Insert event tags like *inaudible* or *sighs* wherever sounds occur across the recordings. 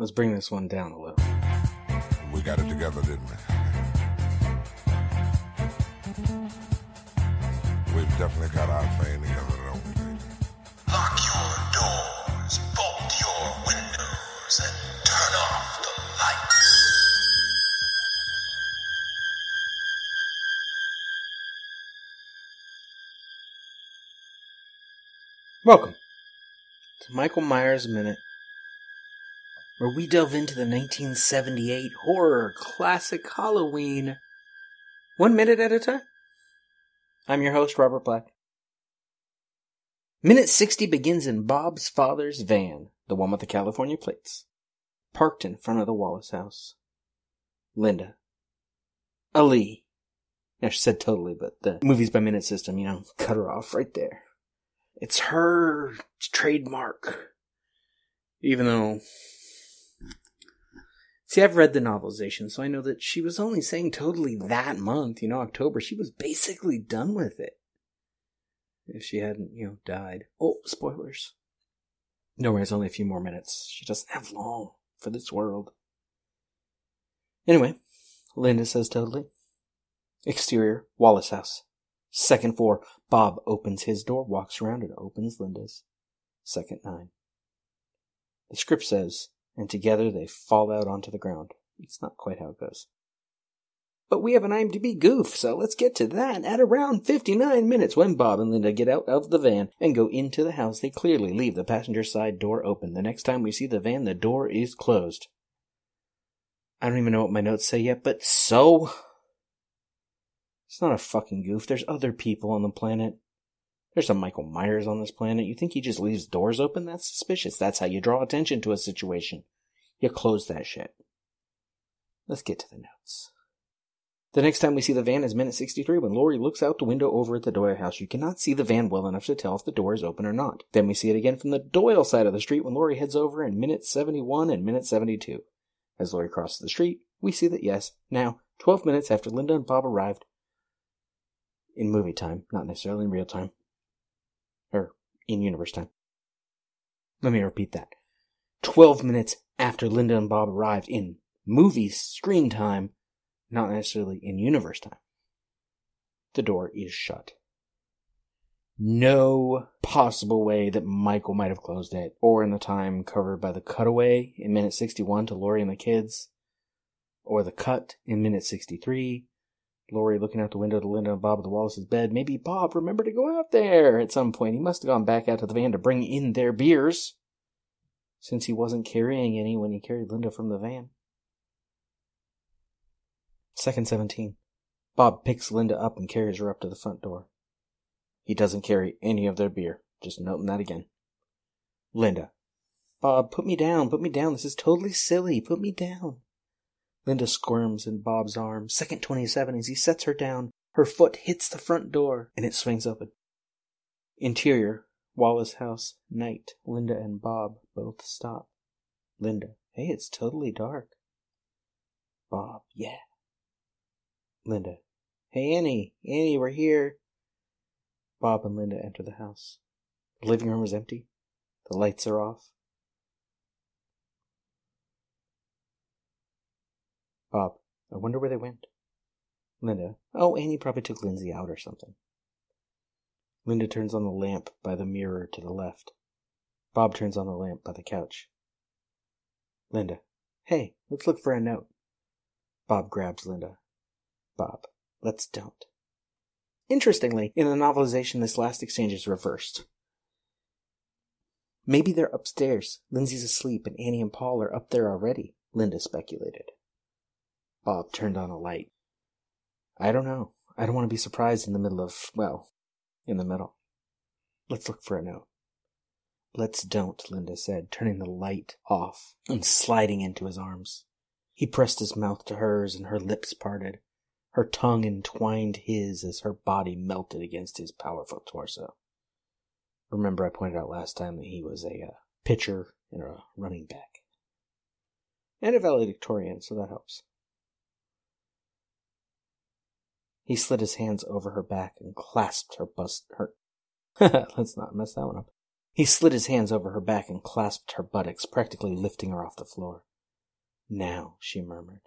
Let's bring this one down a little. We got it together, didn't we? We've definitely got our thing together, don't we, baby? Lock your doors, bolt your windows, and turn off the lights. Welcome to Michael Myers Minute, where we delve into the 1978 horror classic Halloween, one minute at a time. I'm your host, Robert Black. Minute 60 begins in Bob's father's van, the one with the California plates, parked in front of the Wallace house. Linda. Ali. She said totally, but the movies by minute system, you know, cut her off right there. It's her trademark. Even though. See, I've read the novelization, so I know that she was only saying totally that month, you know, October. She was basically done with it. If she hadn't, you know, died. Oh, spoilers. No worries, only a few more minutes. She doesn't have long for this world. Anyway, Linda says totally. Exterior, Wallace House. Second floor, Bob opens his door, walks around, and opens Linda's. Second nine. The script says, and together they fall out onto the ground. It's not quite how it goes. But we have an IMDb goof, so let's get to that. At around 59 minutes, when Bob and Linda get out of the van and go into the house, they clearly leave the passenger side door open. The next time we see the van, the door is closed. I don't even know what my notes say yet, but so it's not a fucking goof. There's other people on the planet. There's a Michael Myers on this planet. You think he just leaves doors open? That's suspicious. That's how you draw attention to a situation. You close that shit. Let's get to the notes. The next time we see the van is minute 63 when Laurie looks out the window over at the Doyle house. You cannot see the van well enough to tell if the door is open or not. Then we see it again from the Doyle side of the street when Laurie heads over in minute 71 and minute 72. As Laurie crosses the street, we see that yes, now, 12 minutes after Linda and Bob arrived, in movie time, not necessarily in real time. Or in universe time. Let me repeat that. 12 minutes after Linda and Bob arrived in movie screen time, not necessarily in universe time. The door is shut. No possible way that Michael might have closed it, or in the time covered by the cutaway in minute 61 to Laurie and the kids, or the cut in minute 63, Laurie looking out the window to Linda and Bob at the Wallace's bed. Maybe Bob remembered to go out there at some point. He must have gone back out to the van to bring in their beers, since he wasn't carrying any when he carried Linda from the van. Second 17. Bob picks Linda up and carries her up to the front door. He doesn't carry any of their beer. Just noting that again. Linda. Bob, put me down, put me down. This is totally silly. Put me down. Linda squirms in Bob's arms. Second 27 as he sets her down. Her foot hits the front door and it swings open. Interior, Wallace House, night. Linda and Bob both stop. Linda, hey, it's totally dark. Bob, yeah. Linda, hey, Annie, Annie, we're here. Bob and Linda enter the house. The living room is empty. The lights are off. Bob, I wonder where they went. Linda, oh, Annie probably took Lindsay out or something. Linda turns on the lamp by the mirror to the left. Bob turns on the lamp by the couch. Linda, hey, let's look for a note. Bob grabs Linda. Bob, let's don't. Interestingly, in the novelization, this last exchange is reversed. Maybe they're upstairs. Lindsay's asleep and Annie and Paul are up there already, Linda speculated. Bob turned on a light. I don't know. I don't want to be surprised in the middle of, well, in the middle. Let's look for a note. Let's don't, Linda said, turning the light off and sliding into his arms. He pressed his mouth to hers and her lips parted. Her tongue entwined his as her body melted against his powerful torso. Remember, I pointed out last time that he was a uh, pitcher and a running back. And a valedictorian, so that helps. He slid his hands over her back and clasped her bust her *laughs* let's not mess that one up. He slid his hands over her back and clasped her buttocks, practically lifting her off the floor. Now, she murmured,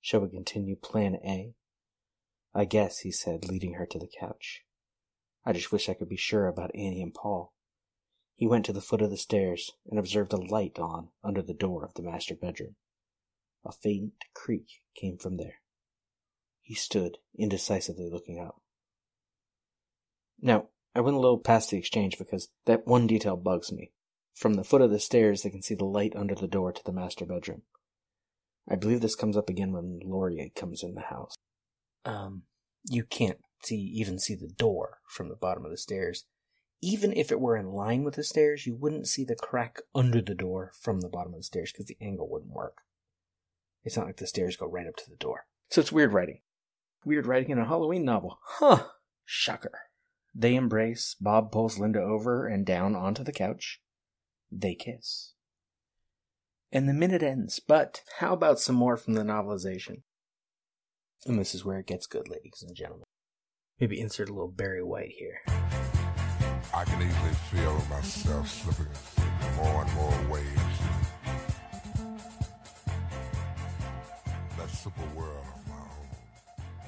shall we continue plan A? I guess, he said, leading her to the couch. I just wish I could be sure about Annie and Paul. He went to the foot of the stairs and observed a light on under the door of the master bedroom. A faint creak came from there. He stood indecisively looking up. Now, I went a little past the exchange because that one detail bugs me. From the foot of the stairs, they can see the light under the door to the master bedroom. I believe this comes up again when Laurie comes in the house. Um, you can't see even see the door from the bottom of the stairs. Even if it were in line with the stairs, you wouldn't see the crack under the door from the bottom of the stairs because the angle wouldn't work. It's not like the stairs go right up to the door. So it's weird writing. Weird writing in a Halloween novel. Huh. Shocker. They embrace. Bob pulls Linda over and down onto the couch. They kiss. And the minute ends. But how about some more from the novelization? And this is where it gets good, ladies and gentlemen. Maybe insert a little Barry White here. I can easily feel myself slipping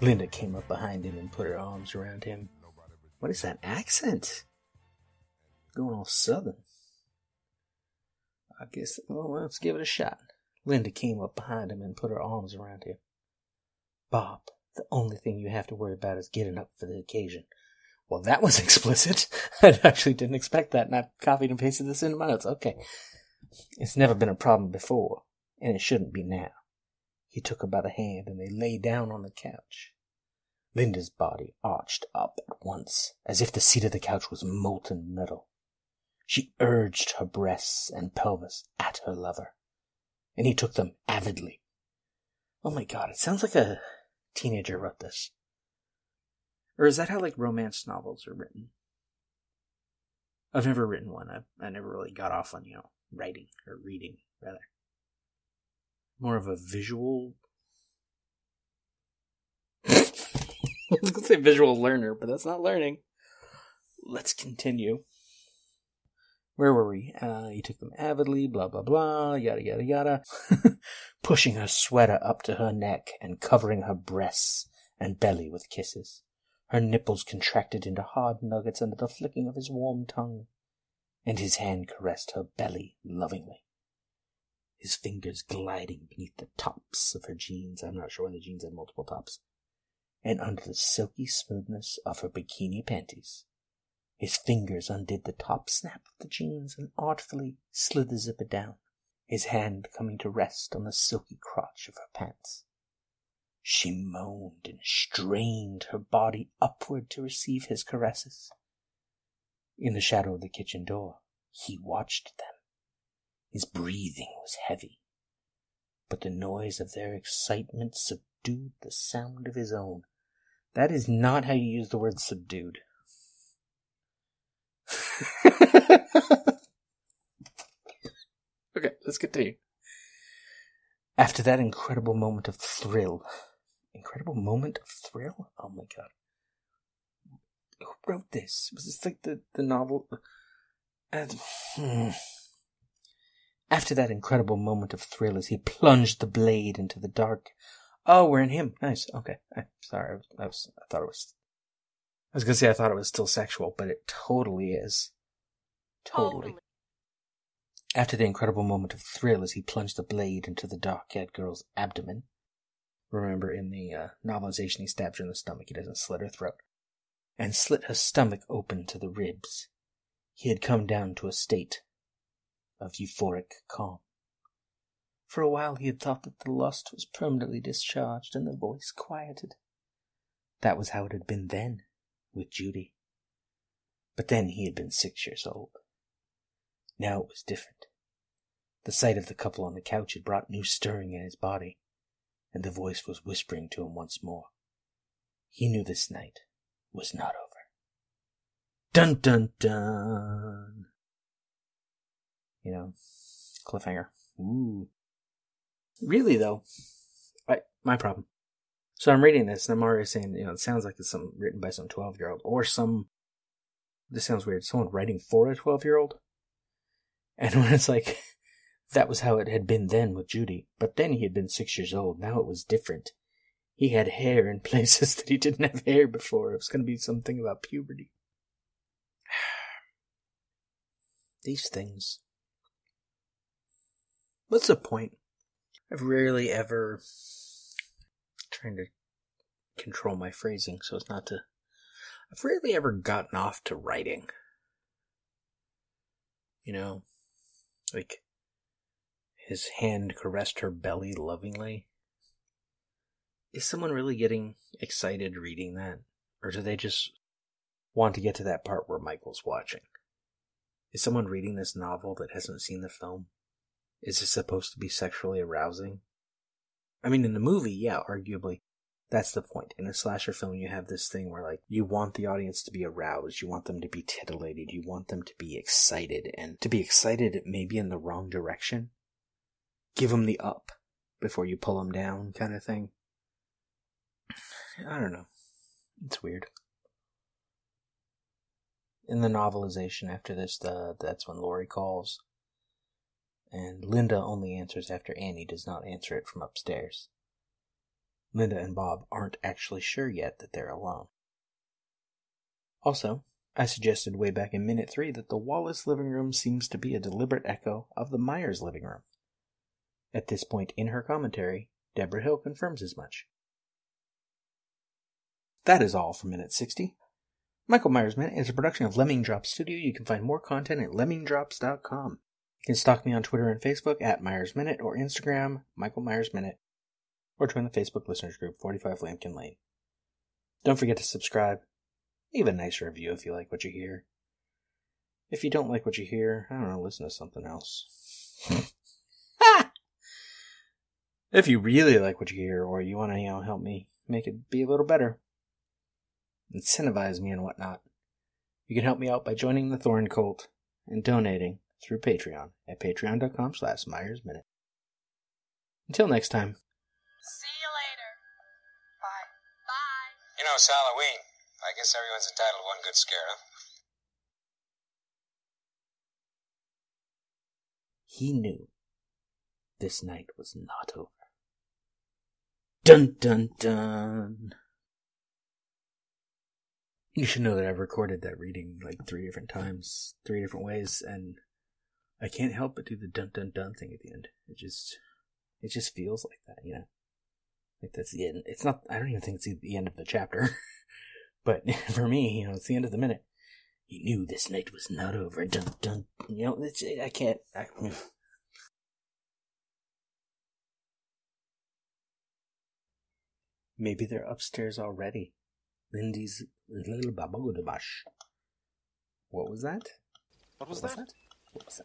Linda came up behind him and put her arms around him. What is that accent? Going all southern. I guess, well, let's give it a shot. Linda came up behind him and put her arms around him. Bob, the only thing you have to worry about is getting up for the occasion. Well, that was *laughs* explicit. I actually didn't expect that, and I copied and pasted this into my notes. Okay. It's never been a problem before, and it shouldn't be now. He took her by the hand, and they lay down on the couch. Linda's body arched up at once, as if the seat of the couch was molten metal. She urged her breasts and pelvis at her lover, and he took them avidly. Oh my god, it sounds like a teenager wrote this. Or is that how like romance novels are written? I've never written one. I I never really got off on you know writing or reading rather. More of a visual. *laughs* I was gonna say visual learner, but that's not learning. Let's continue. Where were we? Uh, he took them avidly, blah, blah, blah, yada, yada, yada. *laughs* Pushing her sweater up to her neck and covering her breasts and belly with kisses. Her nipples contracted into hard nuggets under the flicking of his warm tongue, and his hand caressed her belly lovingly. His fingers gliding beneath the tops of her jeans. I'm not sure why the jeans had multiple tops. And under the silky smoothness of her bikini panties. His fingers undid the top snap of the jeans and artfully slid the zipper down, his hand coming to rest on the silky crotch of her pants. She moaned and strained her body upward to receive his caresses. In the shadow of the kitchen door, he watched them. His breathing was heavy, but the noise of their excitement subdued the sound of his own. That is not how you use the word subdued. *laughs* okay, let's continue. After that incredible moment of thrill, incredible moment of thrill? Oh my god. Who wrote this? Was this like the, the novel? And, hmm. After that incredible moment of thrill, as he plunged the blade into the dark. Oh, we're in him. Nice. Okay. I, sorry, I was, I was. I thought it was. I was gonna say I thought it was still sexual, but it totally is. Totally. After the incredible moment of thrill as he plunged the blade into the dark-haired girl's abdomen. Remember, in the uh, novelization, he stabs her in the stomach. He doesn't slit her throat. And slit her stomach open to the ribs. He had come down to a state of euphoric calm. For a while he had thought that the lust was permanently discharged and the voice quieted. That was how it had been then, with Judy. But then he had been six years old. Now it was different. The sight of the couple on the couch had brought new stirring in his body, and the voice was whispering to him once more. He knew this night was not over. Dun dun dun! You know, cliffhanger. Ooh. Really though, I, my problem. So I'm reading this and I'm already saying, you know, it sounds like it's some written by some 12 year old or some, this sounds weird, someone writing for a 12 year old. And *laughs* when it's like That was how it had been then with Judy, but then he had been six years old. Now it was different. He had hair in *laughs* places that he didn't have hair before. It was going to be something about puberty. *sighs* These things. What's the point? I've rarely ever trying to control my phrasing so as not to I've rarely ever gotten off to writing. You know, like his hand caressed her belly lovingly. Is someone really getting excited reading that? Or do they just want to get to that part where Michael's watching? Is someone reading this novel that hasn't seen the film? Is this supposed to be sexually arousing? I mean, in the movie, yeah, arguably, that's the point. In a slasher film, you have this thing where, like, you want the audience to be aroused, you want them to be titillated, you want them to be excited, and to be excited maybe in the wrong direction. Give them the up before you pull them down, kind of thing. I don't know. It's weird. In the novelization after this, the that's when Laurie calls, and Linda only answers after Annie does not answer it from upstairs. Linda and Bob aren't actually sure yet that they're alone. Also, I suggested way back in minute three that the Wallace living room seems to be a deliberate echo of the Myers living room. At this point in her commentary, Debra Hill confirms as much. That is all for minute 60. Michael Myers Minute is a production of Lemming Drop Studio. You can find more content at lemmingdrops.com. You can stalk me on Twitter and Facebook at Myers Minute or Instagram, Michael Myers Minute or join the Facebook listeners group 45 Lampkin Lane. Don't forget to subscribe. Leave a nice review if you like what you hear. If you don't like what you hear, I don't know, listen to something else. *laughs* if you really like what you hear, or you want to, you know, help me make it be a little better, incentivize me and whatnot, you can help me out by joining the Thorn Cult and donating through Patreon at patreon.com slash Myers Minute. Until next time. See you later. Bye. Bye. You know, it's Halloween. I guess everyone's entitled to one good scare, huh? He knew this night was not over. Dun dun dun. You should know that I've recorded that reading like three different times, three different ways, and I can't help but do the dun dun dun thing at the end. It just, it just feels like that, you know. Like that's the end. It's not. I don't even think it's the end of the chapter, *laughs* but *laughs* for me, you know, it's the end of the minute. He knew this night was not over. Dun dun. You know, it's, I can't. I, *sighs* Maybe they're upstairs already. Lindy's little babodabash. What was that? What was What was that? that? What